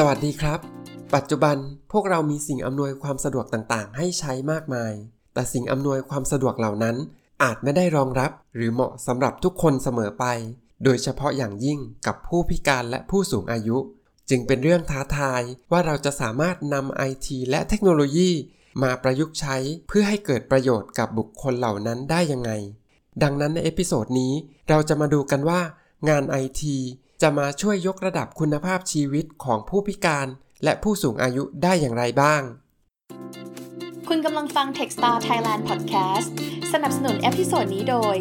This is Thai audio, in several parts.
สวัสดีครับ ปัจจุบันพวกเรามีสิ่งอำนวยความสะดวกต่างๆ ให้ใช้มากมาย แต่สิ่งอำนวยความสะดวกเหล่านั้น อาจไม่ได้รองรับหรือเหมาะสำหรับทุกคนเสมอไป โดยเฉพาะอย่างยิ่งกับผู้พิการและผู้สูงอายุ จึงเป็นเรื่องท้าทายว่าเราจะสามารถนำไอทีและเทคโนโลยีมาประยุกต์ใช้เพื่อให้เกิดประโยชน์กับบุคคลเหล่านั้นได้ยังไง ดังนั้นใน episode นี้เราจะมาดูกันว่า งานไอที จะมาช่วยยกระดับคุณภาพชีวิตของผู้พิการ และผู้สูงอายุได้อย่างไรบ้าง คุณกำลังฟัง Techstar Thailand Podcast สนับสนุน episode นี้โดย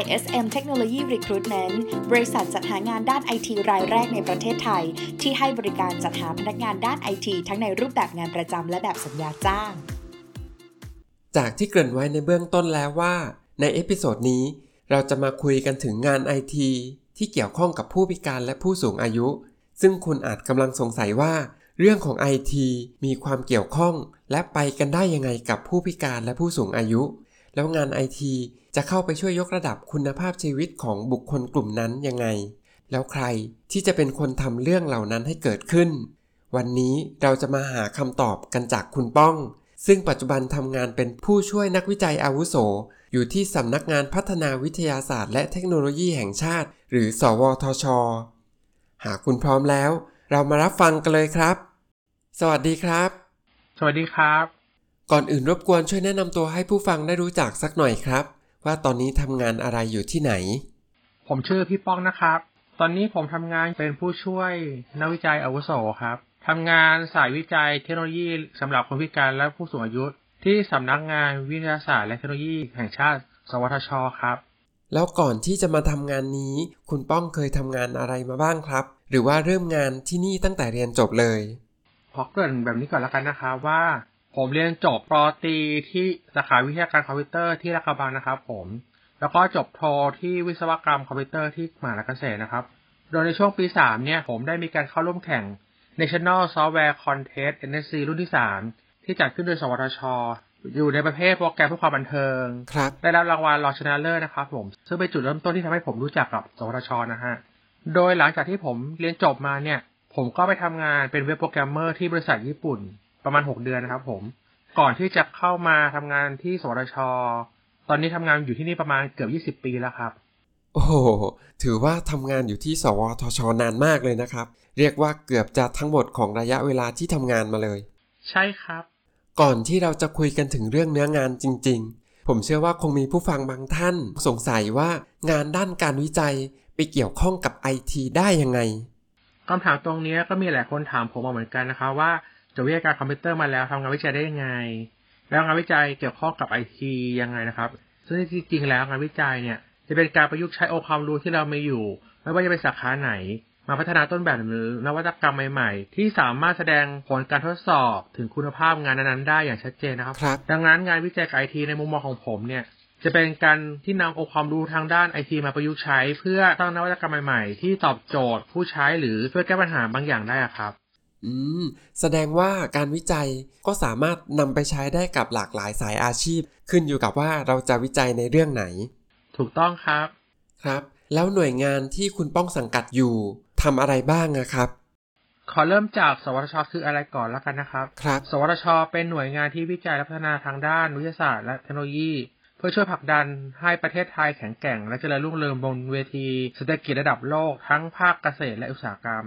ISM Technology Recruitment บริษัทจัดหางานด้านไอทีรายแรกในประเทศไทย ที่ให้บริการจัดหาพนักงานด้านไอทีทั้งในรูปแบบงานประจำและแบบสัญญาจ้าง จากที่เกริ่นไว้ในเบื้องต้นแล้วว่า ใน episode นี้เราจะมาคุยกันถึงงานไอที ที่เกี่ยวข้องกับผู้พิการและผู้สูงอายุ ซึ่งคุณอาจกำลังสงสัยว่า เรื่องของไอทีมีความเกี่ยวข้อง และไปกันได้ยังไงกับผู้พิการและผู้สูงอายุ แล้วงานไอทีจะเข้าไปช่วยยกระดับคุณภาพชีวิตของบุคคลกลุ่มนั้นยังไง แล้วใครที่จะเป็นคนทำเรื่องเหล่านั้นให้เกิดขึ้น วันนี้เราจะมาหาคำตอบกันจากคุณป้อง ซึ่งปัจจุบันทำงานเป็นผู้ช่วยนักวิจัยอาวุโส อยู่ที่สำนักงานพัฒนาวิทยาศาสตร์และเทคโนโลยีแห่งชาติ หรือ สวทช หากคุณพร้อมแล้ว เรามารับฟังกันเลยครับ สวัสดีครับ สวัสดีครับ ก่อนอื่นรบกวนช่วยแนะนำตัวให้ผู้ฟังได้รู้จักสักหน่อยครับ ว่าตอนนี้ทำงานอะไรอยู่ที่ไหน ผมชื่อพี่ป้องนะครับ ตอนนี้ผมทำงานเป็นผู้ช่วยนักวิจัยอาวุโสครับ ทำงานสายวิจัยเทคโนโลยีสำหรับคนพิการและผู้สูงอายุที่สำนักงานวิทยาศาสตร์และเทคโนโลยีแห่งชาติ สวทช ครับ แล้วก่อนที่จะมาทำงานนี้ คุณป้องเคยทำงานอะไรมาบ้างครับ หรือว่าเริ่มงานที่นี่ตั้งแต่เรียนจบเลยขอเกริ่นแบบนี้ก่อนแล้วกันนะครับว่า ผมเรียนจบปรตรีที่สาขาวิทยาการคอมพิวเตอร์ที่ราชบังนะครับ ผม แล้วก็จบโทที่วิศวกรรมคอมพิวเตอร์ที่มหาลัยเกษตรนะครับ โดยในช่วงปีสามเนี่ยผมได้มีการเข้าร่วมแข่ง National Software Contest NSC รุ่นที่ 3 ที่จัดขึ้นโดย สวทช อยู่ในประเภทโปรแกรมเพื่อความบันเทิง ครับได้รับรางวัลรองชนะเลิศนะครับผม ซึ่งเป็นจุดเริ่มต้นที่ทำให้ผมรู้จักกับ สวทช นะฮะ โดยหลังจากที่ผมเรียนจบมาเนี่ย ผมก็ไปทำงานเป็น web programmer ที่บริษัทญี่ปุ่นประมาณ 6 เดือนนะครับผม ก่อนที่จะเข้ามาทำงานที่ สวทช ตอนนี้ทำงานอยู่ที่นี่ประมาณเกือบ 20 ปีแล้วครับ โอ้โหถือว่าทำงานอยู่ที่ สวทช นานมากเลยนะครับ เรียกว่าเกือบจะทั้งหมดของระยะเวลาที่ทำงานมาเลย ใช่ครับ ก่อนที่เราจะคุยกันถึงเรื่องเนื้องานจริง ๆ ผมเชื่อว่าคงมีผู้ฟังบางท่าน สงสัยว่างานด้านการวิจัยไปเกี่ยวข้องกับไอทีได้ยังไงคำถามตรงนี้ก็มีหลายคนถามผมมาเหมือนกันนะคะว่าจบวิทยาการคอมพิวเตอร์มาแล้วทำงานวิจัยได้ยังไง แล้วงานวิจัยเกี่ยวข้องกับไอทียังไงนะครับ ซึ่งจริงๆแล้วงานวิจัยเนี่ยจะเป็นการประยุกต์ใช้องค์ความรู้ที่เรามีอยู่ ไม่ว่าจะเป็นสาขาไหน มาพัฒนาต้นแบบหรือนวัตกรรมใหม่ๆ ที่สามารถแสดงผลการทดสอบถึงคุณภาพงานนั้นๆได้อย่างชัดเจนนะครับครับดังนั้นงานวิจัยกับไอทีในมุมมองของผมเนี่ยจะเป็นการที่นำองค์ความรู้ทางด้านไอทีมาประยุกต์ใช้ เพื่อสร้างนวัตกรรมใหม่ๆ ที่ตอบโจทย์ผู้ใช้หรือเพื่อแก้ปัญหาบางอย่างได้อะครับ อืม แสดงว่าการวิจัยก็สามารถนำไปใช้ได้กับหลากหลายสายอาชีพ ขึ้นอยู่กับว่าเราจะวิจัยในเรื่องไหน ถูกต้องครับ ครับ แล้วหน่วยงานที่คุณป้องสังกัดอยู่ ทำอะไรบ้างอะครับ ขอเริ่มจากสวทช คืออะไรก่อนแล้วกันนะครับครับ สวทช เป็นหน่วยงานที่วิจัยและพัฒนาทางด้านวิทยาศาสตร์และเทคโนโลยี เพื่อช่วยผลักดันให้ประเทศไทยแข็งแกร่ง และเจริญรุ่งเรืองบนเวทีเศรษฐกิจระดับโลกทั้งภาคเกษตรและอุตสาหกรรม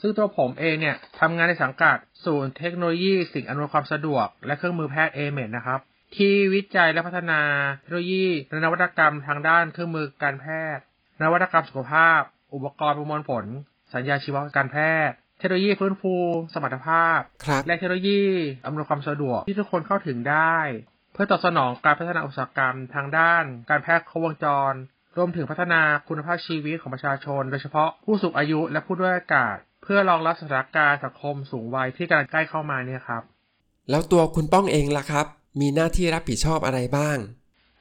ซึ่งตัวผมเองเนี่ยทำงานในสังกัดศูนย์เทคโนโลยี สิ่งอำนวยความสะดวก และเครื่องมือแพทย์เอเมดนะครับ ที่วิจัยและพัฒนาเทคโนโลยีและนวัตกรรมทางด้านเครื่องมือการแพทย์ นวัตกรรมสุขภาพ อุปกรณ์ประมวลผล สัญญาชีวการแพทย์ เทคโนโลยีฟื้นฟู สมรรถภาพครับและเทคโนโลยีอำนวยความสะดวกที่ทุกคนเข้าถึงได้ เพื่อตอบสนองการพัฒนาอุตสาหกรรมทางด้าน การแพทย์ครบวงจร รวมถึงพัฒนาคุณภาพชีวิตของประชาชน โดยเฉพาะผู้สูงอายุและผู้ด้อยโอกาสเพื่อรองรับสถานการณ์สังคมสูงวัยที่กำลังใกล้เข้ามาเนี่ยครับ แล้วตัวคุณป้องเองล่ะครับ มีหน้าที่รับผิดชอบอะไรบ้าง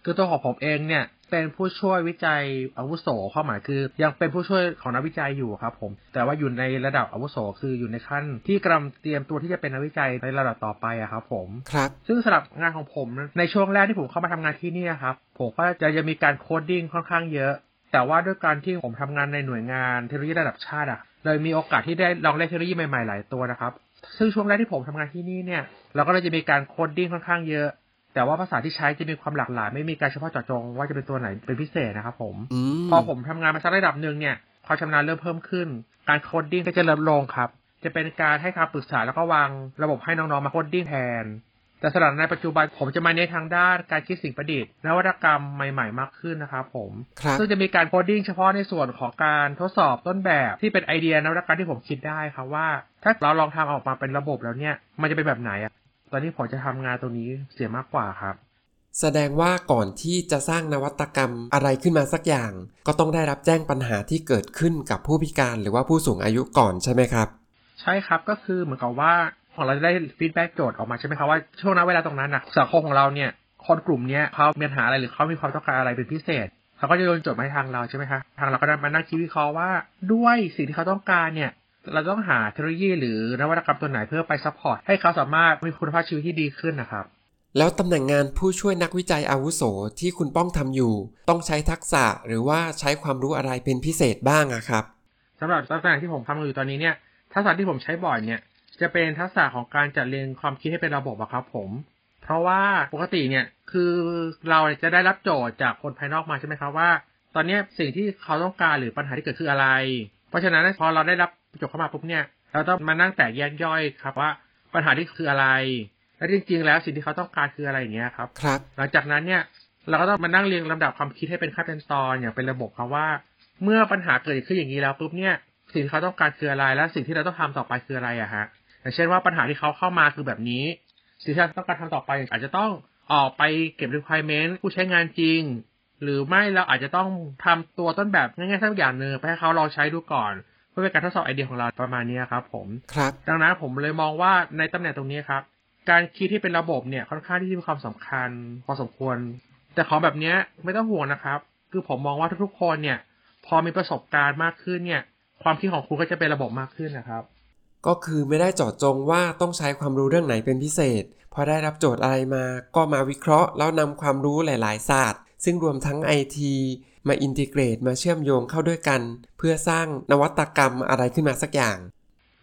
คือตัวของผมเองเนี่ย เป็นผู้ช่วยวิจัยอาวุโสความหมายคือ ยังเป็นผู้ช่วยของนักวิจัยอยู่ครับผม แต่ว่าอยู่ในระดับอาวุโสคืออยู่ในขั้น ที่กำลังเตรียมตัวที่จะเป็นนักวิจัยในระดับต่อไปอะครับผมครับซึ่งสำหรับงานของผมนะในช่วงแรกที่ผมเข้ามาทำงานที่นี่ครับผมก็จะจะมีการ coding ค่อนข้างเยอะ แต่ว่าด้วยการที่ผมทำงานในหน่วยงานเทคโนโลยีระดับชาติอะเลยมีโอกาสที่ได้ลองเล่นเทคโนโลยีใหม่ๆหลายตัวนะครับซึ่งช่วงแรกที่ผมทำงานที่นี่เนี่ย เราก็เลยจะมีการ coding ค่อนข้างเยอะ แต่ว่าภาษาที่ใช้จะมีความหลากหลาย ไม่มีการเฉพาะเจาะจงว่าจะเป็นตัวไหนเป็นพิเศษนะครับผมอืมพอผมทำงานมาสักระดับหนึ่งเนี่ยความชำนาญเริ่มเพิ่มขึ้น การ coding ก็จะลดลงครับ จะเป็นการให้คำปรึกษาแล้วก็วางระบบให้น้องๆมา coding แทน แต่สำหรับในปัจจุบันผมจะมาในทางด้านการคิดสิ่งประดิษฐ์นวัตกรรมใหม่ๆ มากขึ้นนะครับผมครับซึ่งจะมีการ coding เฉพาะในส่วนของการทดสอบต้นแบบที่เป็นไอเดียนวัตกรรมที่ผมคิดได้ครับว่า ถ้าเราลองทำออกมาเป็นระบบแล้วเนี่ยมันจะเป็นแบบไหนอะ ตอนนี้ผมจะทำงานตรงนี้เสียมากกว่าครับ แสดงว่าก่อนที่จะสร้างนวัตกรรมอะไรขึ้นมาสักอย่าง ก็ต้องได้รับแจ้งปัญหาที่เกิดขึ้นกับผู้พิการหรือว่าผู้สูงอายุก่อนใช่ไหมครับ ใช่ครับก็คือเหมือนกับว่าของเราจะได้ feedback โจทย์ออกมาใช่ไหมครับว่าช่วงนั้นเวลาตรงนั้นนะสังคมของเราเนี่ยคนกลุ่มเนี้ยเขามีปัญหาอะไรหรือเขามีความต้องการอะไรเป็นพิเศษเขาก็จะโยนโจทย์มาให้ทางเราใช่ไหมคะทางเราก็ได้มานั่งคิดวิเคราะห์ว่าด้วยสิ่งที่เขาต้องการเนี่ย เราต้องหาเทคโนโลยีหรือนวัตกรรมตัวไหนเพื่อไป support ให้เขาสามารถมีคุณภาพชีวิตที่ดีขึ้นนะครับ แล้วตำแหน่งงานผู้ช่วยนักวิจัยอาวุโสที่คุณป้องทำอยู่ ต้องใช้ทักษะหรือว่าใช้ความรู้อะไรเป็นพิเศษบ้างอะครับสำหรับตำแหน่งที่ผมทำอยู่ตอนนี้เนี่ยทักษะที่ผมใช้บ่อยเนี่ยจะเป็นทักษะของการจัดเรียงความคิดให้เป็นระบบอะครับผม เพราะว่าปกติเนี่ยคือเราจะได้รับโจทย์จากคนภายนอกมาใช่ไหมครับว่า ตอนเนี้ยสิ่งที่เขาต้องการหรือปัญหาที่เกิดคืออะไร เพราะฉะนั้นพอเราได้รับโจทย์เข้ามาปุ๊บเนี่ยเราต้องมานั่งแตกแยกย่อยครับว่าปัญหาที่คืออะไร และจริง ๆ แล้วสิ่งที่เขาต้องการคืออะไรอย่างเงี้ยครับครับ หลังจากนั้นเนี่ยเราก็ต้องมานั่งเรียงลำดับความคิดให้เป็นขั้นเป็นตอนอย่างเป็นระบบครับว่า เมื่อปัญหาเกิดขึ้นอย่างนี้แล้วปุ๊บเนี่ยสิ่งที่เขาต้องการคืออะไรและสิ่งที่เราต้องทำต่อไปคืออะไรอะฮะอย่างเช่นว่าปัญหาที่เขาเข้ามาคือแบบนี้ สิ่งที่เราต้องการทำต่อไป อาจจะต้องออกไปเก็บ requirement ผู้ใช้งานจริง หรือไม่เราอาจจะต้องทำตัวต้นแบบง่ายๆสักอย่างหนึ่งไปให้เขาลองใช้ดูก่อนเพื่อเป็นการทดสอบไอเดียของเราประมาณนี้ครับ ผมครับ ดังนั้นผมเลยมองว่าในตำแหน่งตรงนี้ครับ การคิดที่เป็นระบบเนี่ยค่อนข้างที่จะมีความสำคัญพอสมควร แต่ของแบบเนี้ยไม่ต้องห่วงนะครับ คือผมมองว่าทุกๆคนเนี่ย พอมีประสบการณ์มากขึ้นเนี่ย ความคิดของคุณก็จะเป็นระบบมากขึ้นนะครับ ก็คือไม่ได้เจาะจงว่าต้องใช้ความรู้เรื่องไหนเป็นพิเศษ พอได้รับโจทย์อะไรมา ก็มาวิเคราะห์ แล้วนำความรู้หลาย ๆ ศาสตร์ ซึ่งรวมทั้ง IT มาอินทิเกรตมาเชื่อมโยงเข้าด้วยกัน เพื่อสร้างนวัตกรรมอะไรขึ้นมาสักอย่าง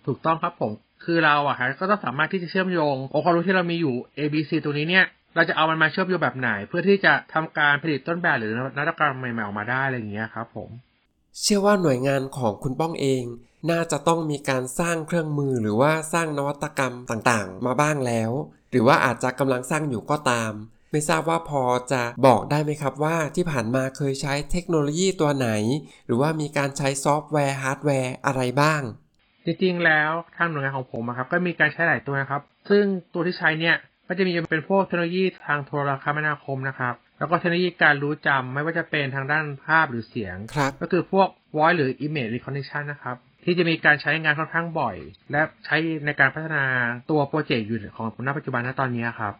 ถูกต้องครับผม คือเราอะฮะก็ต้องสามารถที่จะเชื่อมโยงองค์ความรู้ที่เรามีอยู่ A B C ตัวนี้เนี่ยเราจะเอามันมาเชื่อมโยงแบบไหน เพื่อที่จะทำการผลิตต้นแบบหรือนวัตกรรมใหม่ๆออกมาได้อะไรอย่างเงี้ยครับผม เชื่อว่าหน่วยงานของคุณป้องเอง น่าจะต้องมีการสร้างเครื่องมือหรือว่าสร้างนวัตกรรมต่างๆ มาบ้างแล้ว หรือว่าอาจจะกำลังสร้างอยู่ก็ตาม ไม่ทราบว่าพอจะบอกได้ไหมครับว่าที่ผ่านมาเคยใช้เทคโนโลยีตัวไหน หรือว่ามีการใช้ซอฟต์แวร์ฮาร์ดแวร์อะไรบ้าง จริงๆแล้วทางหน่วยงานของผมอะครับก็มีการใช้หลายตัวนะครับ ซึ่งตัวที่ใช้เนี่ยก็จะมีเป็นพวกเทคโนโลยีทางโทรคมนาคมนะครับแล้วก็เทคโนโลยีการรู้จำไม่ว่าจะเป็นทางด้านภาพหรือเสียงครับก็คือพวก voice หรือ image recognition นะครับ ที่จะมีการใช้งานค่อนข้างบ่อย และใช้ในการพัฒนาตัวโปรเจกต์อยู่ของณปัจจุบันณตอนนี้ครับ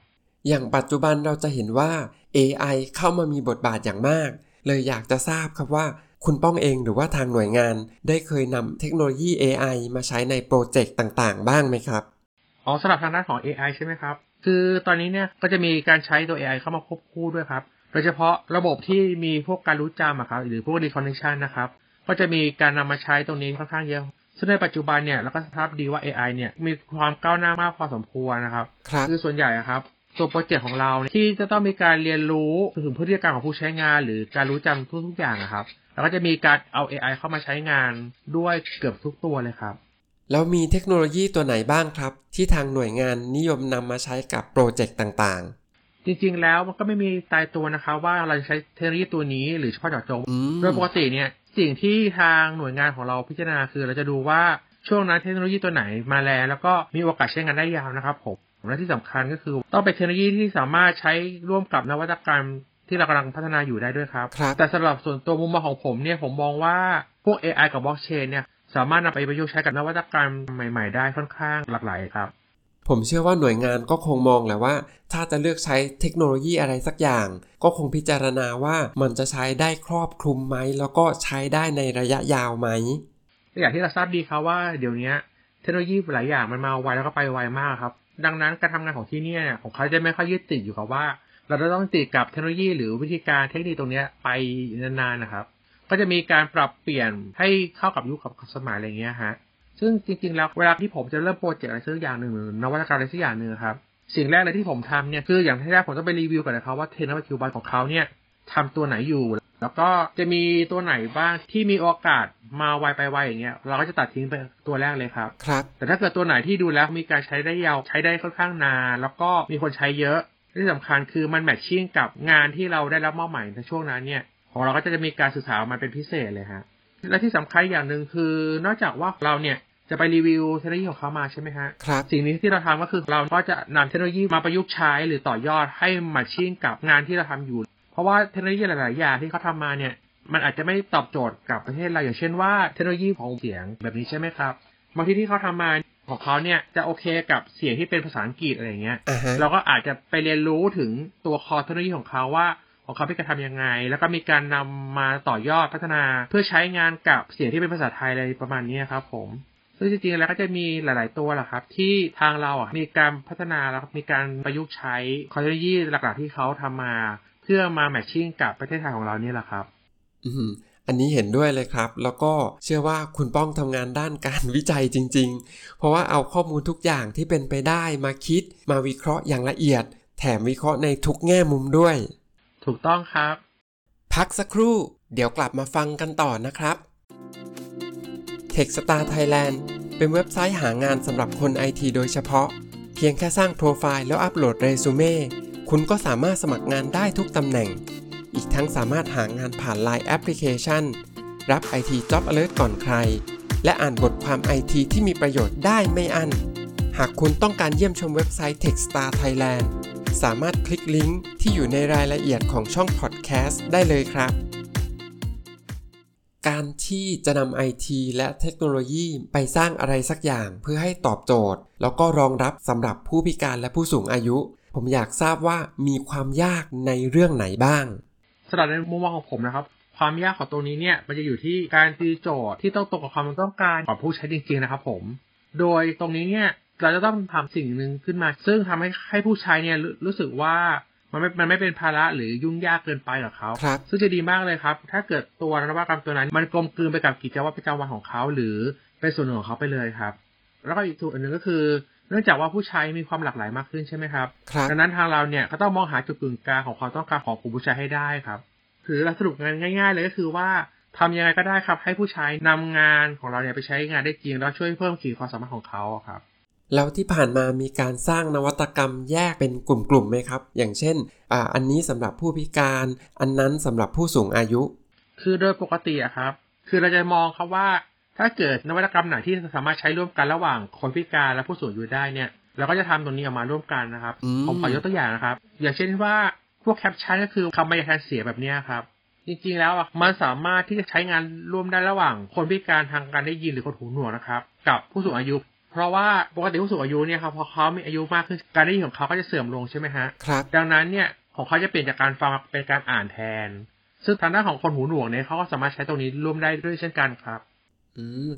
อย่างปัจจุบันเราจะเห็นว่า AI เข้ามามีบทบาทอย่างมาก เลยอยากจะทราบครับว่าคุณป้องเองหรือว่าทางหน่วยงาน ได้เคยนำเทคโนโลยี AI มาใช้ในโปรเจกต์ต่างๆ บ้างไหมครับ อ๋อสำหรับทางด้านของ AI ใช่ไหมครับ คือตอนนี้เนี่ยก็จะมีการใช้ตัว AI เข้ามาควบคู่ด้วยครับ โดยเฉพาะระบบที่มีพวกการรู้จำอะครับหรือพวก recognition นะครับ ก็จะมีการนำมาใช้ตรงนี้ค่อนข้างเยอะซึ่งในปัจจุบันเนี่ยเราก็ทราบดีว่า AI เนี่ยมีความก้าวหน้ามากพอสมควรนะครับครับคือส่วนใหญ่อะครับ ตัวโปรเจกต์ของเราเนี่ยที่จะต้องมีการเรียนรู้ถึงพฤติกรรมของผู้ใช้งาน หรือการรู้จำทุกๆอย่างอะครับ แล้วก็จะมีการเอา AI เข้ามาใช้งานด้วยเกือบทุกตัวเลยครับ แล้วมีเทคโนโลยีตัวไหนบ้างครับ ที่ทางหน่วยงานนิยมนำมาใช้กับโปรเจกต์ต่างจริงๆ แล้วมันก็ไม่มีตายตัวนะคะว่าเราจะใช้เทคโนโลยีตัวนี้หรือเฉพาะเจาะจงๆอืมโดยปกติเนี่ยสิ่งที่ทางหน่วยงานของเราพิจารณาคือเราจะดูว่าช่วงนั้นเทคโนโลยีตัวไหนมาแรงแล้วก็มีโอกาสใช้งานได้ยาวนะครับผม และที่สำคัญก็คือต้องเป็นเทคโนโลยีที่สามารถใช้ร่วมกับนวัตกรรมที่เรากำลังพัฒนาอยู่ได้ด้วยครับครับแต่สำหรับส่วนตัวมุมมองของผมเนี่ยผมมองว่าพวก AI กับบล็อกเชนเนี่ยสามารถนำไปประยุกต์ใช้กับนวัตกรรมใหม่ ๆ ได้ค่อนข้างหลากหลายครับ ผมเชื่อว่าหน่วยงานก็คงมองแหละว่า ถ้าจะเลือกใช้เทคโนโลยีอะไรสักอย่าง ก็คงพิจารณาว่ามันจะใช้ได้ครอบคลุมไหม แล้วก็ใช้ได้ในระยะยาวไหมอย่างที่เราทราบดีครับว่าเดี๋ยวนี้เทคโนโลยีหลายอย่างมันมาไวแล้วก็ไปไวมากครับ ดังนั้นการทำงานของที่เนี่ยของเขาจะไม่ค่อยยึดติดอยู่กับว่า เราจะต้องติดกับเทคโนโลยีหรือวิธีการเทคนิคตรงนี้ไปนานๆนะครับ ก็จะมีการปรับเปลี่ยนให้เข้ากับยุคกับสมัยอะไรเงี้ยฮะซึ่งจริงๆแล้วเวลาที่ผมจะเริ่มโปรเจกต์อะไรสักอย่างหนึ่งหรือนวัตกรรมอะไรสักอย่างหนึ่งครับสิ่งแรกเลยที่ผมทำเนี่ยคืออย่างแรกผมต้องไปรีวิวก่อนนะครับว่าเทรนด์ปัจจุบันของเขาเนี่ยทำตัวไหนอยู่ แล้วก็จะมีตัวไหนบ้างที่มีโอกาสมาไวไปไวอย่างเงี้ยเราก็จะตัดทิ้งไปตัวแรกเลยครับ ครับ แต่ถ้าเกิดตัวไหนที่ดูแล้วมีการใช้ได้ยาวใช้ได้ค่อนข้างนาน แล้วก็มีคนใช้เยอะที่สำคัญคือมันแมทชิ่งกับงานที่เราได้รับมอบหมายในช่วงนั้นเนี่ยของเราก็จะมีการศึกษามันเป็นพิเศษเลยฮะและที่สำคัญอย่างหนึ่งคือนอกจากว่าเราเนี่ยจะไปรีวิวเทคโนโลยีของเขามาใช่ไหมฮะครับสิ่งนี้ที่เราทำก็คือเราก็จะนำเทคโนโลยีมาประยุกต์ใช้หรือต่อยอดให้มาชิ่งกับงานที่เราทำอยู่ เพราะว่าเทคโนโลยีหลาย ๆ อย่างที่เขาทำมาเนี่ย มันอาจจะไม่ตอบโจทย์กับประเทศเราอย่างเช่นว่าเทคโนโลยีของเสียงแบบนี้ใช่ไหมครับบางทีที่เขาทำมาของเขาเนี่ยจะโอเคกับเสียงที่เป็นภาษาอังกฤษอะไรอย่างเงี้ยอ่าฮะเราก็อาจจะไปเรียนรู้ถึงตัวคอเทคโนโลยีของเขาว่าของเขาเป็นการทำยังไง แล้วก็มีการนำมาต่อยอดพัฒนา เพื่อใช้งานกับเสียงที่เป็นภาษาไทยอะไรประมาณนี้ครับผม ซึ่งจริงๆแล้วก็จะมีหลาย ๆ ตัวแหละครับ ที่ทางเราอะมีการพัฒนาแล้วก็มีการประยุกต์ใช้เทคโนโลยีหลัก ๆ ที่เขาทำมา เพื่อมาแมทชิ่งกับประเทศไทยของเรานี่แหละครับ อืมอันนี้เห็นด้วยเลยครับ แล้วก็เชื่อว่าคุณป้องทำงานด้านการวิจัยจริง ๆ เพราะว่าเอาข้อมูลทุกอย่างที่เป็นไปได้มาคิด มาวิเคราะห์อย่างละเอียด แถมวิเคราะห์ในทุกแง่มุมด้วย ถูกต้องครับ พักสักครู่ เดี๋ยวกลับมาฟังกันต่อนะครับ Techstar Thailand เป็นเว็บไซต์หางานสำหรับคนไอทีโดยเฉพาะ เพียงแค่สร้างโปรไฟล์แล้วอัปโหลดเรซูเม่ คุณก็สามารถสมัครงานได้ทุกตำแหน่ง อีกทั้งสามารถหางานผ่าน Line Application รับ IT Job Alert ก่อนใคร และอ่านบทความ IT ที่มีประโยชน์ได้ไม่อั้น หากคุณต้องการเยี่ยมชมเว็บไซต์ Techstar Thailand สามารถคลิกลิงก์ที่อยู่ในรายละเอียดของช่องพอดแคสต์ได้เลยครับ การที่จะนำไอทีและเทคโนโลยีไปสร้างอะไรสักอย่างเพื่อให้ตอบโจทย์ แล้วก็รองรับสำหรับผู้พิการและผู้สูงอายุ ผมอยากทราบว่ามีความยากในเรื่องไหนบ้างสำหรับในมุมมองของผมนะครับ ความยากของตรงนี้เนี่ยมันจะอยู่ที่การตีโจทย์ที่ต้องตรงกับความต้องการของผู้ใช้จริงๆนะครับ ผม โดยตรงนี้เนี่ยเราจะต้องทำสิ่งหนึ่งขึ้นมา ซึ่งทำให้ให้ผู้ใช้เนี่ยรู้รู้สึกว่ามันไม่ มันไม่เป็นภาระหรือยุ่งยากเกินไปกับเขาครับ ซึ่งจะดีมากเลยครับ ถ้าเกิดตัวนวัตกรรมตัวนั้น มันกลมกลืนไปกับกิจวัตรประจำวันของเขา หรือเป็นส่วนหนึ่งของเขาไปเลยครับ แล้วก็อีกส่วนหนึ่งก็คือ เนื่องจากว่าผู้ใช้มีความหลากหลายมากขึ้นใช่ไหมครับครับดังนั้นทางเราเนี่ยก็ต้องมองหาจุดกึ่งกลางของความต้องการของกลุ่มผู้ใช้ให้ได้ครับคือเราสรุปงานง่าย ๆ เลยก็คือว่าทำยังไงก็ได้ครับ ให้ผู้ใช้นำงานของเราเนี่ยไปใช้งานได้จริง แล้วช่วยเพิ่มขีดความสามารถของเขาอะครับแล้วที่ผ่านมามีการสร้างนวัตกรรมแยกเป็นกลุ่มๆไหมครับ อย่างเช่นอ่าอันนี้สำหรับผู้พิการ อันนั้นสำหรับผู้สูงอายุ คือโดยปกติอะครับ คือเราจะมองครับว่า ถ้าเกิดนวัตกรรมไหนที่สามารถใช้ร่วมกันระหว่างคนพิการและผู้สูงอายุได้เนี่ยเราก็จะทำตรงนี้ออกมาร่วมกันนะครับอืมผมขอยกตัวอย่างนะครับ อย่างเช่นว่าพวกแคปชั่นก็คือคำบรรยายแทนเสียงแบบเนี้ยครับ จริงๆแล้วอะมันสามารถที่จะใช้งานร่วมได้ระหว่าง คนพิการทางการได้ยินหรือคนหูหนวกนะครับ กับผู้สูงอายุ เพราะว่าปกติผู้สูงอายุเนี่ยครับพอเขามีอายุมากขึ้นการได้ยินของเขาก็จะเสื่อมลงใช่ไหมฮะครับดังนั้นเนี่ยของเขาจะเปลี่ยนจากการฟังมาเป็นการอ่านแทน ซึ่งทางด้านของคนหูหนวกเนี่ยเขาก็สามารถใช้ตรงนี้ร่วมได้ด้วยเช่นกันครับอืม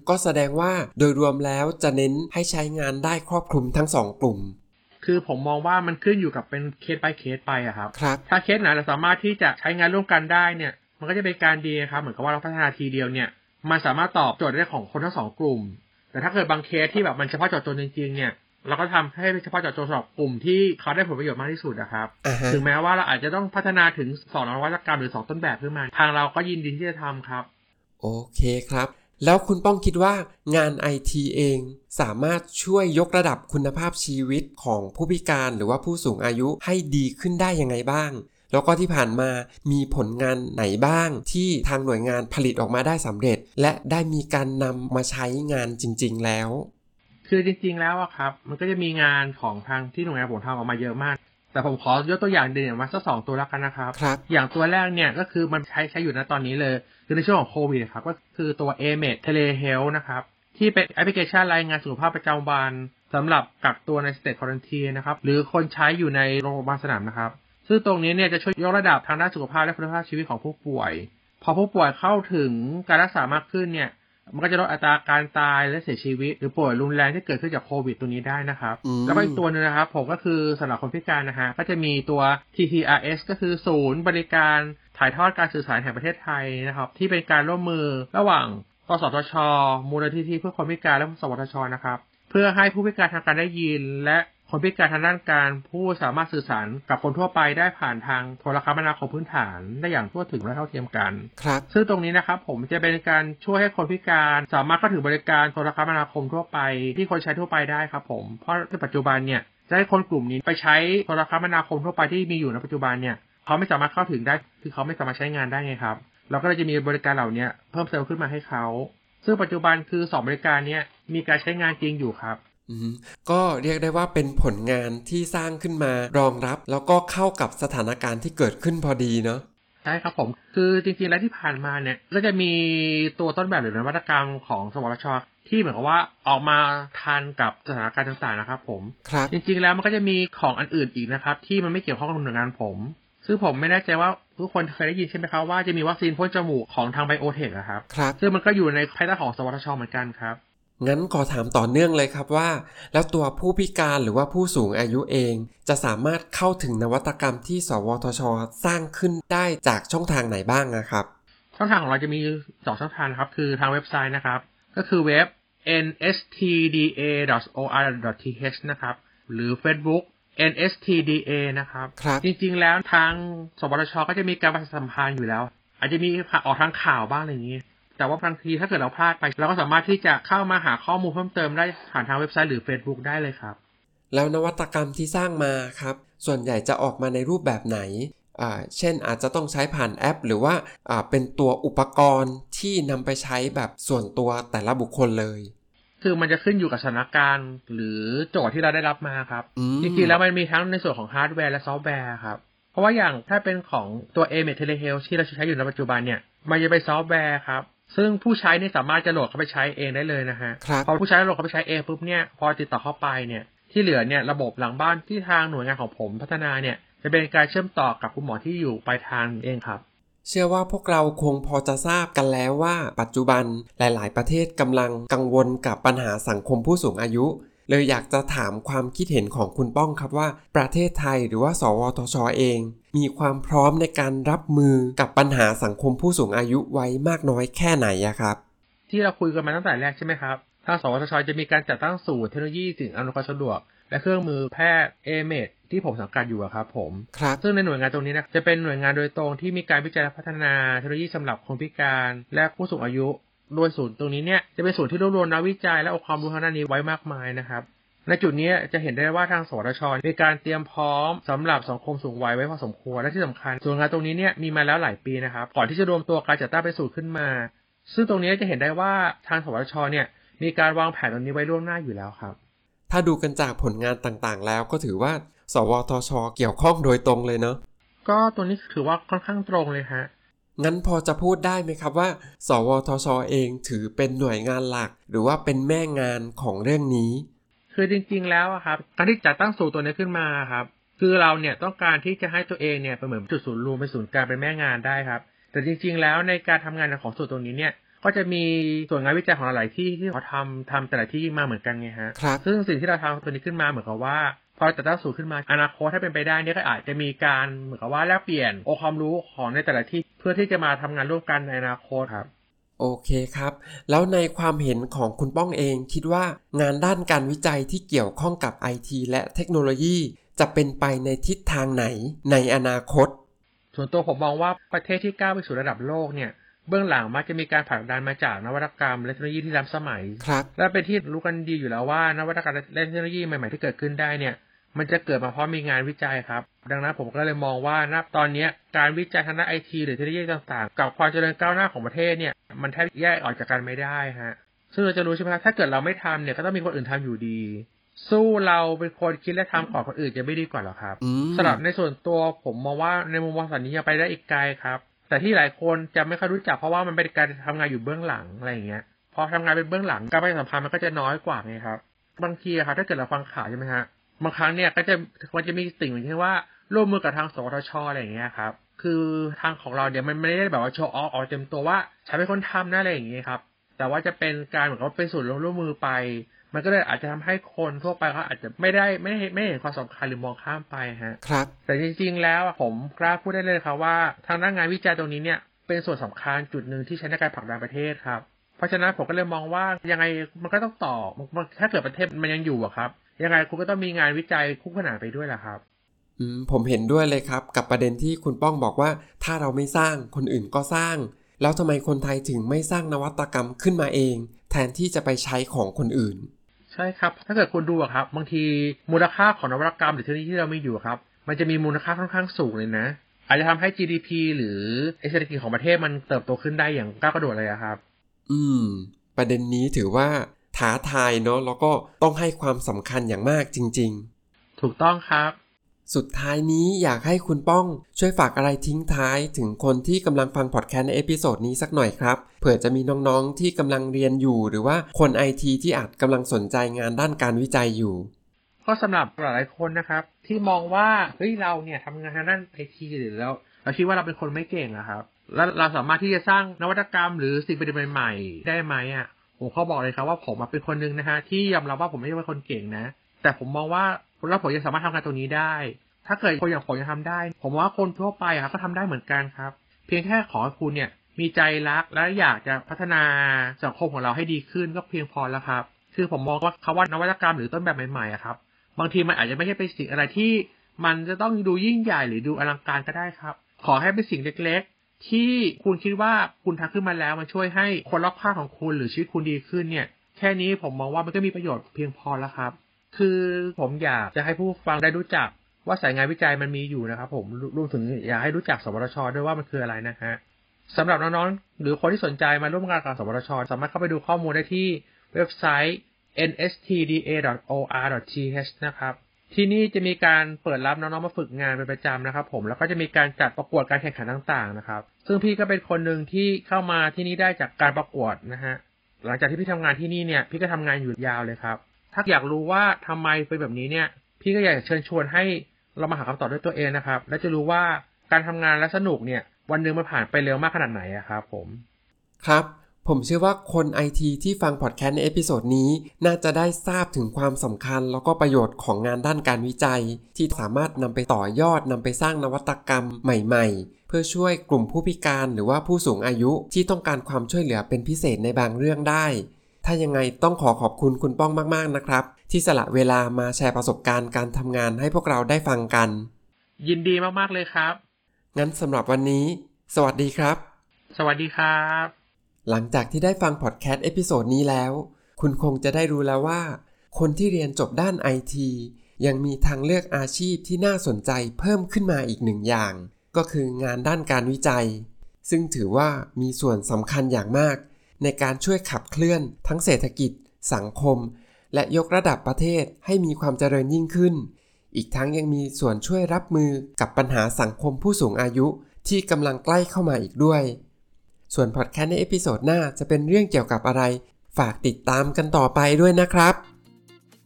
ก็แสดงว่าโดยรวมแล้วจะเน้นให้ใช้งานได้ครอบคลุมทั้งสองกลุ่ม คือผมมองว่ามันขึ้นอยู่กับเป็นเคส by เคสไปอะครับครับ ถ้าเคสไหนเราสามารถที่จะใช้งานร่วมกันได้เนี่ย มันก็จะเป็นการดีครับ เหมือนกับว่าเราพัฒนาทีเดียวเนี่ยมันสามารถตอบโจทย์ได้ของคนทั้งสองกลุ่ม แต่ถ้าเกิดบางเคสที่แบบมันเฉพาะเจาะจงจริงๆเนี่ยเราก็ทำให้เป็นเฉพาะเจาะจงสำหรับกลุ่มที่เขาได้ผลประโยชน์มากที่สุดนะครับอ่าฮะถึงแม้ว่าเราอาจจะต้องพัฒนาถึงสองนวัตกรรมหรือสองต้นแบบขึ้นมา ทางเราก็ยินดีที่จะทำครับ โอเคครับ แล้วคุณป้องคิดว่างานไอทีเอง สามารถช่วยยกระดับคุณภาพชีวิตของผู้พิการหรือว่าผู้สูงอายุให้ดีขึ้นได้ยังไงบ้าง แล้วก็ที่ผ่านมามีผลงานไหนบ้าง ที่ทางหน่วยงานผลิตออกมาได้สำเร็จ และได้มีการนำมาใช้งานจริง ๆ แล้ว คือจริง ๆ แล้วอะครับ มันก็จะมีงานของทางที่หน่วยงานผมทำออกมาเยอะมาก แต่ผมขอยกตัวอย่างเด่นมาสักสองตัวแล้วกันนะครับครับอย่างตัวแรกเนี่ยก็คือมันใช้ใช้อยู่ณตอนนี้เลย คือในช่วงของโควิดครับ ก็คือตัว a m e d Telehealth นะครับ ที่เป็นแอปพลิเคชันรายงานสุขภาพประจำวันสำหรับกักตัวในสเต e ควอนตีนะครับ หรือคนไข้อยู่ในโรงพยาบาลสนามนะครับ ซึ่งตรงนี้เนี่ยจะช่วยยกระดับทางด้านสุขภาพและคุณภาพชีวิตของผู้ป่วย พอผู้ป่วยเข้าถึงการรักษามากขึ้นเนี่ย มันก็จะลดอัตราการตายและเสียชีวิต หรือป่วยรุนแรงที่เกิดขึ้นจากโควิดตัวนี้ได้นะครับอืมแล้วก็อีกตัวหนึงนะครับ ผมก็คือสำหรับคนพิการนะฮะก็จะมีตัว TTRS ก็คือศูนย์บริการถ่ายทอดการสื่อสารแห่งประเทศไทยนะครับ ที่เป็นการร่วมมือระหว่างกสทช มูลนิธิเพื่อคนพิการและสวทชนะครับ เพื่อให้ผู้พิการทางการได้ยินและ คนพิการทางด้านการผู้สามารถสื่อสารกับคนทั่วไปได้ผ่านทางโทรคมนาคมพื้นฐานได้อย่างทั่วถึงและเท่าเทียมกัน ครับ ซึ่งตรงนี้นะครับผมจะเป็นการช่วยให้คนพิการสามารถเข้าถึงบริการโทรคมนาคมทั่วไป ที่คนใช้ทั่วไปได้ครับ ผม เพราะในปัจจุบันเนี่ยจะให้คนกลุ่มนี้ไปใช้โทรคมนาคมทั่วไปที่มีอยู่ในปัจจุบันเนี่ยเขาไม่สามารถเข้าถึงได้ คือเขาไม่สามารถใช้งานได้ไงครับ เราก็เลยจะมีบริการเหล่านี้เพิ่มเติมขึ้นมาให้เขา ซึ่งปัจจุบันคือสองบริการเนี้ยมีการใช้งานจริงอยู่ครับอืม ก็เรียกได้ว่าเป็นผลงานที่สร้างขึ้นมารองรับ แล้วก็เข้ากับสถานการณ์ที่เกิดขึ้นพอดีเนาะใช่ครับผม คือจริงๆแล้วที่ผ่านมาเนี่ยก็จะมีตัวต้นแบบหรือนวัตกรรมของสวทชที่เหมือนกับว่าออกมาทันกับสถานการณ์ต่างๆนะครับ ผมครับจริงๆแล้วมันก็จะมีของอันอื่นอีกนะครับ ที่มันไม่เกี่ยวข้องกับหน่วยงานผม ซึ่งผมไม่แน่ใจว่าทุกคนเคยได้ยินใช่ไหมครับว่าจะมีวัคซีนพ่นจมูกของทางไบโอเทคอะครับครับซึ่งมันก็อยู่ในภายใต้ของสวทชเหมือนกันครับ งั้นขอถามต่อเนื่องเลยครับว่า แล้วตัวผู้พิการหรือว่าผู้สูงอายุเอง จะสามารถเข้าถึงนวัตกรรมที่ สวทช สร้างขึ้นได้จากช่องทางไหนบ้างนะครับ ช่องทางของเราจะมีสองช่องทางนะครับ คือทางเว็บไซต์นะครับ ก็คือเว็บ nstda.or.th นะครับ หรือ Facebook nstda นะครับครับจริงๆแล้วทางสปทช ก็จะมีการประชาสัมพันธ์อยู่แล้ว อาจจะมีออกทางข่าวบ้างอะไรอย่างนี้ แต่ว่าบางทีถ้าเกิดเราพลาดไป เราก็สามารถที่จะเข้ามาหาข้อมูลเพิ่มเติมได้ผ่านทางเว็บไซต์หรือ Facebook ได้เลยครับ แล้วนวัตกรรมที่สร้างมาครับ ส่วนใหญ่จะออกมาในรูปแบบไหนอ่าเช่นอาจจะต้องใช้ผ่านแอป หรือว่าอ่าเป็นตัวอุปกรณ์ที่นำไปใช้แบบส่วนตัวแต่ละบุคคลเลยคือมันจะขึ้นอยู่กับสถานการณ์หรือโจทย์ที่เราได้รับมาครับอืมจริงๆแล้วมันมีทั้งในส่วนของฮาร์ดแวร์และซอฟต์แวร์ครับ เพราะว่าอย่างถ้าเป็นของตัว a m e t Telehealth ที่เราใช้อยู่ในปัจจุบันเนี่ย มันจะเป็นซอฟต์แวร์ครับ ซึ่งผู้ใช้เนี่ยสามารถจะโหลดเข้าไปใช้เองได้เลยนะฮะครับพอผู้ใช้โหลดเข้าไปใช้เองปุ๊บเนี่ยพอติดต่อเข้าไปเนี่ยที่เหลือเนี่ยระบบหลังบ้านที่ทางหน่วยงานของผมพัฒนาเนี่ยจะเป็นการเชื่อมต่อกับคุณหมอที่อยู่ปลายทางเองครับ เชื่อว่าพวกเราคงพอจะทราบกันแล้วว่า ปัจจุบันหลาย ๆ ประเทศกำลังกังวลกับปัญหาสังคมผู้สูงอายุ เลยอยากจะถามความคิดเห็นของคุณป้องครับว่า ประเทศไทยหรือว่า สวทชเอง มีความพร้อมในการรับมือกับปัญหาสังคมผู้สูงอายุไว้มากน้อยแค่ไหนอะครับ ที่เราคุยกันมาตั้งแต่แรกใช่ไหมครับทางสวทชจะมีการจัดตั้งศูนย์เทคโนโลยีสิ่งอำนวยความสะดวก และเครื่องมือแพทย์เอเมดที่ผมสังกัดอยู่อะครับผมครับซึ่งในหน่วยงานตรงนี้นะจะเป็นหน่วยงานโดยตรงที่มีการวิจัยและพัฒนาเทคโนโลยีสำหรับคนพิการ และผู้สูงอายุ โดยศูนย์ตรงนี้เนี่ยจะเป็นศูนย์ที่รวบรวมนักวิจัยและองค์ความรู้ทางด้านนี้ไว้มากมายนะครับในจุดนี้จะเห็นได้ว่าทางสวทชมีการเตรียมพร้อมสำหรับสังคมสูงวัยไว้พอสมควรและที่สำคัญส่วนงานตรงนี้เนี่ยมีมาแล้วหลายปีนะครับก่อนที่จะรวมตัวการจัดตั้งเป็นศูนย์ขึ้นมา ซึ่งตรงนี้จะเห็นได้ว่าทางสวทชเนี่ยมีการวางแผนตรงนี้ไว้ล่วงหน้าอยู่แล้วครับ ถ้าดูกันจากผลงานต่างๆ แล้วก็ถือว่า สวทช เกี่ยวข้องโดยตรงเลยเนาะก็ตัวนี้ถือว่าค่อนข้างตรงเลยฮะ งั้นพอจะพูดได้ไหมครับว่า สวทชเองถือเป็นหน่วยงานหลัก หรือว่าเป็นแม่งานของเรื่องนี้ คือจริงๆแล้วอะครับ การที่จัดตั้งศูนย์ตัวนี้ขึ้นมาครับ คือเราเนี่ยต้องการที่จะให้ตัวเองเนี่ยเป็นเหมือนจุดศูนย์รวมเป็นศูนย์กลางเป็นแม่งานได้ครับ แต่จริง ๆ แล้วในการทำงานของศูนย์ตรงนี้เนี่ยก็จะมีส่วนงานวิจัยของหลายๆที่ที่เขาทำทำแต่ละที่มาเหมือนกันไงฮะครับซึ่งสิ่งที่เราทำตัวนี้ขึ้นมาเหมือนกับว่า พอเราจัดตั้งศูนย์ขึ้นมา อนาคตถ้าเป็นไปได้เนี่ยก็อาจจะมีการเหมือนกับว่าแลกเปลี่ยนองค์ความรู้ของในแต่ละที่เพื่อที่จะมาทำงานร่วมกันในอนาคตครับโอเคครับ แล้วในความเห็นของคุณป้องเองคิดว่างานด้านการวิจัยที่เกี่ยวข้องกับ IT และเทคโนโลยี จะเป็นไปในทิศทางไหนในอนาคต ส่วนตัวผมมองว่าประเทศที่ก้าวไปสู่ระดับโลกเนี่ยเบื้องหลังมักจะมีการผลักดันมาจากนวัตกรรมและเทคโนโลยีที่ล้ำสมัย ครับ และเป็นที่รู้กันดีอยู่แล้วว่านวัตกรรมและเทคโนโลยีใหม่ๆที่เกิดขึ้นได้เนี่ย มันจะเกิดมาเพราะมีงานวิจัยครับ ดังนั้นผมก็เลยมองว่าณตอนนี้การวิจัยทางด้านไอทีหรือเทคโนโลยีต่างๆ กับความเจริญก้าวหน้าของประเทศเนี่ย มันแทบแยกออกจากกันไม่ได้ฮะ ซึ่งเราจะรู้ใช่ไหมครับถ้าเกิดเราไม่ทำเนี่ยก็ต้องมีคนอื่นทำอยู่ดี สู้เราเป็นคนคิดและทำก่อนคนอื่นจะไม่ดีกว่าหรอครับอืมสำหรับในส่วนตัวผมมองว่าในมุมมองสันนี้ยังไปได้อีกไกลครับ แต่ที่หลายคนจะไม่ค่อยรู้จักเพราะว่ามันเป็นการทำงานอยู่เบื้องหลังอะไรอย่างเงี้ยพอทำงานเป็นเบื้องหลังการประชาสัมพันธ์มันก็จะน้อยกว่าไงครับ บางทีอะครับถ้าเกิดเราฟังข่าวใช่ไหมฮะ บางครั้งเนี่ยก็จะมันจะมีสิ่งอย่างเช่นว่าร่วมมือกับทางสวทชอะไรอย่างเงี้ยครับ คือทางของเราเนี่ยมันไม่ได้แบบว่าโชว์ออฟออกเต็มตัวว่าฉันเป็นคนทำนะอะไรอย่างเงี้ยครับ แต่ว่าจะเป็นการเหมือนกับว่าเป็นส่วนร่วมมือไปมมันก็เลยอาจจะทำให้คนทั่วไปเขาอาจจะไม่ได้ไม่ไม่เห็นความสำคัญหรือมองข้ามไปฮะ ครับ แต่จริงๆแล้วผมกล้าพูดได้เลยครับว่า ทางด้านงานวิจัยตรงนี้เนี่ยเป็นส่วนสำคัญจุดหนึ่งที่ใช้ในการผลักดันประเทศครับ เพราะฉะนั้นผมก็เลยมองว่ายังไงมันก็ต้องต่อมันถ้าเกิดประเทศมันยังอยู่อะครับ ยังไงคุณก็ต้องมีงานวิจัยคู่ขนานไปด้วยแหละครับอืมผมเห็นด้วยเลยครับ กับประเด็นที่คุณป้องบอกว่า ถ้าเราไม่สร้างคนอื่นก็สร้าง แล้วทำไมคนไทยถึงไม่สร้างนวัตกรรมขึ้นมาเอง แทนที่จะไปใช้ของคนอื่น ใช่ครับ ถ้าเกิดคุณดูอะครับ บางทีมูลค่าของนวัตกรรมหรือเทคโนโลยีที่เรามีอยู่ครับ มันจะมีมูลค่าค่อนข้างสูงเลยนะ อาจจะทำให้ GDP หรือเศรษฐกิจของประเทศมันเติบโตขึ้นได้อย่างก้าวกระโดดเลยอะครับ อืม ประเด็นนี้ถือว่า ท้าทายเนาะแล้วก็ต้องให้ความสำคัญอย่างมากจริง ๆ ถูกต้องครับ สุดท้ายนี้อยากให้คุณป้องช่วยฝากอะไรทิ้งท้ายถึงคนที่กำลังฟังพอดแคสต์ใน episode นี้สักหน่อยครับ เผื่อจะมีน้องๆที่กำลังเรียนอยู่หรือว่าคนไอทีที่อาจกำลังสนใจงานด้านการวิจัยอยู่ก็สำหรับหลายๆคนนะครับ ที่มองว่าเฮ้ยเราเนี่ยทำงานทางด้านไอทีหรือแล้วเราคิดว่าเราเป็นคนไม่เก่งอะครับแล้วเราสามารถที่จะสร้างนวัตกรรมหรือสิ่งประดิษฐ์ใหม่ ๆ ได้ไหมอะ ผมเขาบอกเลยครับว่าผมเป็นคนหนึ่งนะฮะที่ยอมรับว่าผมไม่ใช่เป็นคนเก่งนะ แต่ผมมองว่าแล้วผมยังสามารถทำงานตรงนี้ได้ ถ้าเกิดคนอย่างผมยังทำได้ ผมว่าคนทั่วไปครับก็ทำได้เหมือนกันครับ เพียงแค่ขอคุณเนี่ย มีใจรักและอยากจะพัฒนาสังคมของเราให้ดีขึ้นก็เพียงพอแล้วครับ คือผมมองว่าคำว่านวัตกรรมหรือต้นแบบใหม่ๆอะครับ บางทีมันอาจจะไม่ใช่เป็นสิ่งอะไรที่ มันจะต้องดูยิ่งใหญ่หรือดูอลังการก็ได้ครับ ขอให้เป็นสิ่งเล็ก ที่คุณคิดว่าคุณทำขึ้นมาแล้วมันช่วยให้คนรอบข้างของคุณหรือชีวิตคุณดีขึ้นเนี่ย แค่นี้ผมมองว่ามันก็มีประโยชน์เพียงพอแล้วครับ คือผมอยากจะให้ผู้ฟังได้รู้จักว่าสายงานวิจัยมันมีอยู่นะครับผมรวมถึงอยากให้รู้จักสวทช ด้วยว่ามันคืออะไรนะฮะสำหรับน้องๆหรือคนที่สนใจมาร่วมงานกับสวทช สามารถเข้าไปดูข้อมูลได้ที่เว็บไซต์ nstda.or.th นะครับ ที่นี่จะมีการเปิดรับน้องๆมาฝึกงานเป็นประจำนะครับ ผมแล้วก็จะมีการจัดประกวดการแข่งขันต่างๆนะครับ ซึ่งพี่ก็เป็นคนหนึ่งที่เข้ามาที่นี่ได้จากการประกวดนะฮะหลังจากที่พี่ทำงานที่นี่เนี่ยพี่ก็ทำงานอยู่ยาวเลยครับ ถ้าอยากรู้ว่าทำไมเป็นแบบนี้เนี่ย พี่ก็อยากจะเชิญชวนให้เรามาหาคำตอบด้วยตัวเองนะครับ และจะรู้ว่าการทำงานและสนุกเนี่ย วันหนึ่งมันผ่านไปเร็วมากขนาดไหนอะครับผม ครับ ผมเชื่อว่าคนไอทีที่ฟังพอดแคสต์ใน episode นี้ น่าจะได้ทราบถึงความสำคัญแล้วก็ประโยชน์ของงานด้านการวิจัย ที่สามารถนำไปต่อยอดนำไปสร้างนวัตกรรมใหม่ ๆ เพื่อช่วยกลุ่มผู้พิการหรือว่าผู้สูงอายุที่ต้องการความช่วยเหลือเป็นพิเศษในบางเรื่องได้ ถ้ายังไงต้องขอขอบคุณคุณป้องมากๆนะครับ ที่สละเวลามาแชร์ประสบการณ์การทำงานให้พวกเราได้ฟังกัน ยินดีมากๆเลยครับ งั้นสำหรับวันนี้ สวัสดีครับ สวัสดีครับ หลังจากที่ได้ฟังพอดแคสต์ episode นี้แล้ว คุณคงจะได้รู้แล้วว่า คนที่เรียนจบด้านไอทียังมีทางเลือกอาชีพที่น่าสนใจเพิ่มขึ้นมาอีกหนึ่งอย่าง ก็คืองานด้านการวิจัย ซึ่งถือว่ามีส่วนสำคัญอย่างมาก ในการช่วยขับเคลื่อน ทั้งเศรษฐกิจ สังคม และยกระดับประเทศให้มีความเจริญยิ่งขึ้น อีกทั้งยังมีส่วนช่วยรับมือกับปัญหาสังคมผู้สูงอายุที่กำลังใกล้เข้ามาอีกด้วย ส่วนพอดแคสต์ใน episode หน้าจะเป็นเรื่องเกี่ยวกับอะไร ฝากติดตามกันต่อไปด้วยนะครับ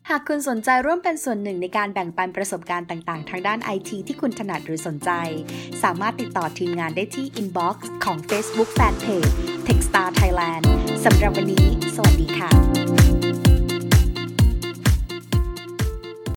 หากคุณสนใจร่วมเป็นส่วนหนึ่งในการแบ่งปันประสบการณ์ต่างๆ ทางด้านไอทีที่คุณถนัดหรือสนใจ สามารถติดต่อทีมงานได้ที่ inbox ของ Facebook Fanpage Techstar Thailand สำหรับวันนี้ สวัสดีค่ะ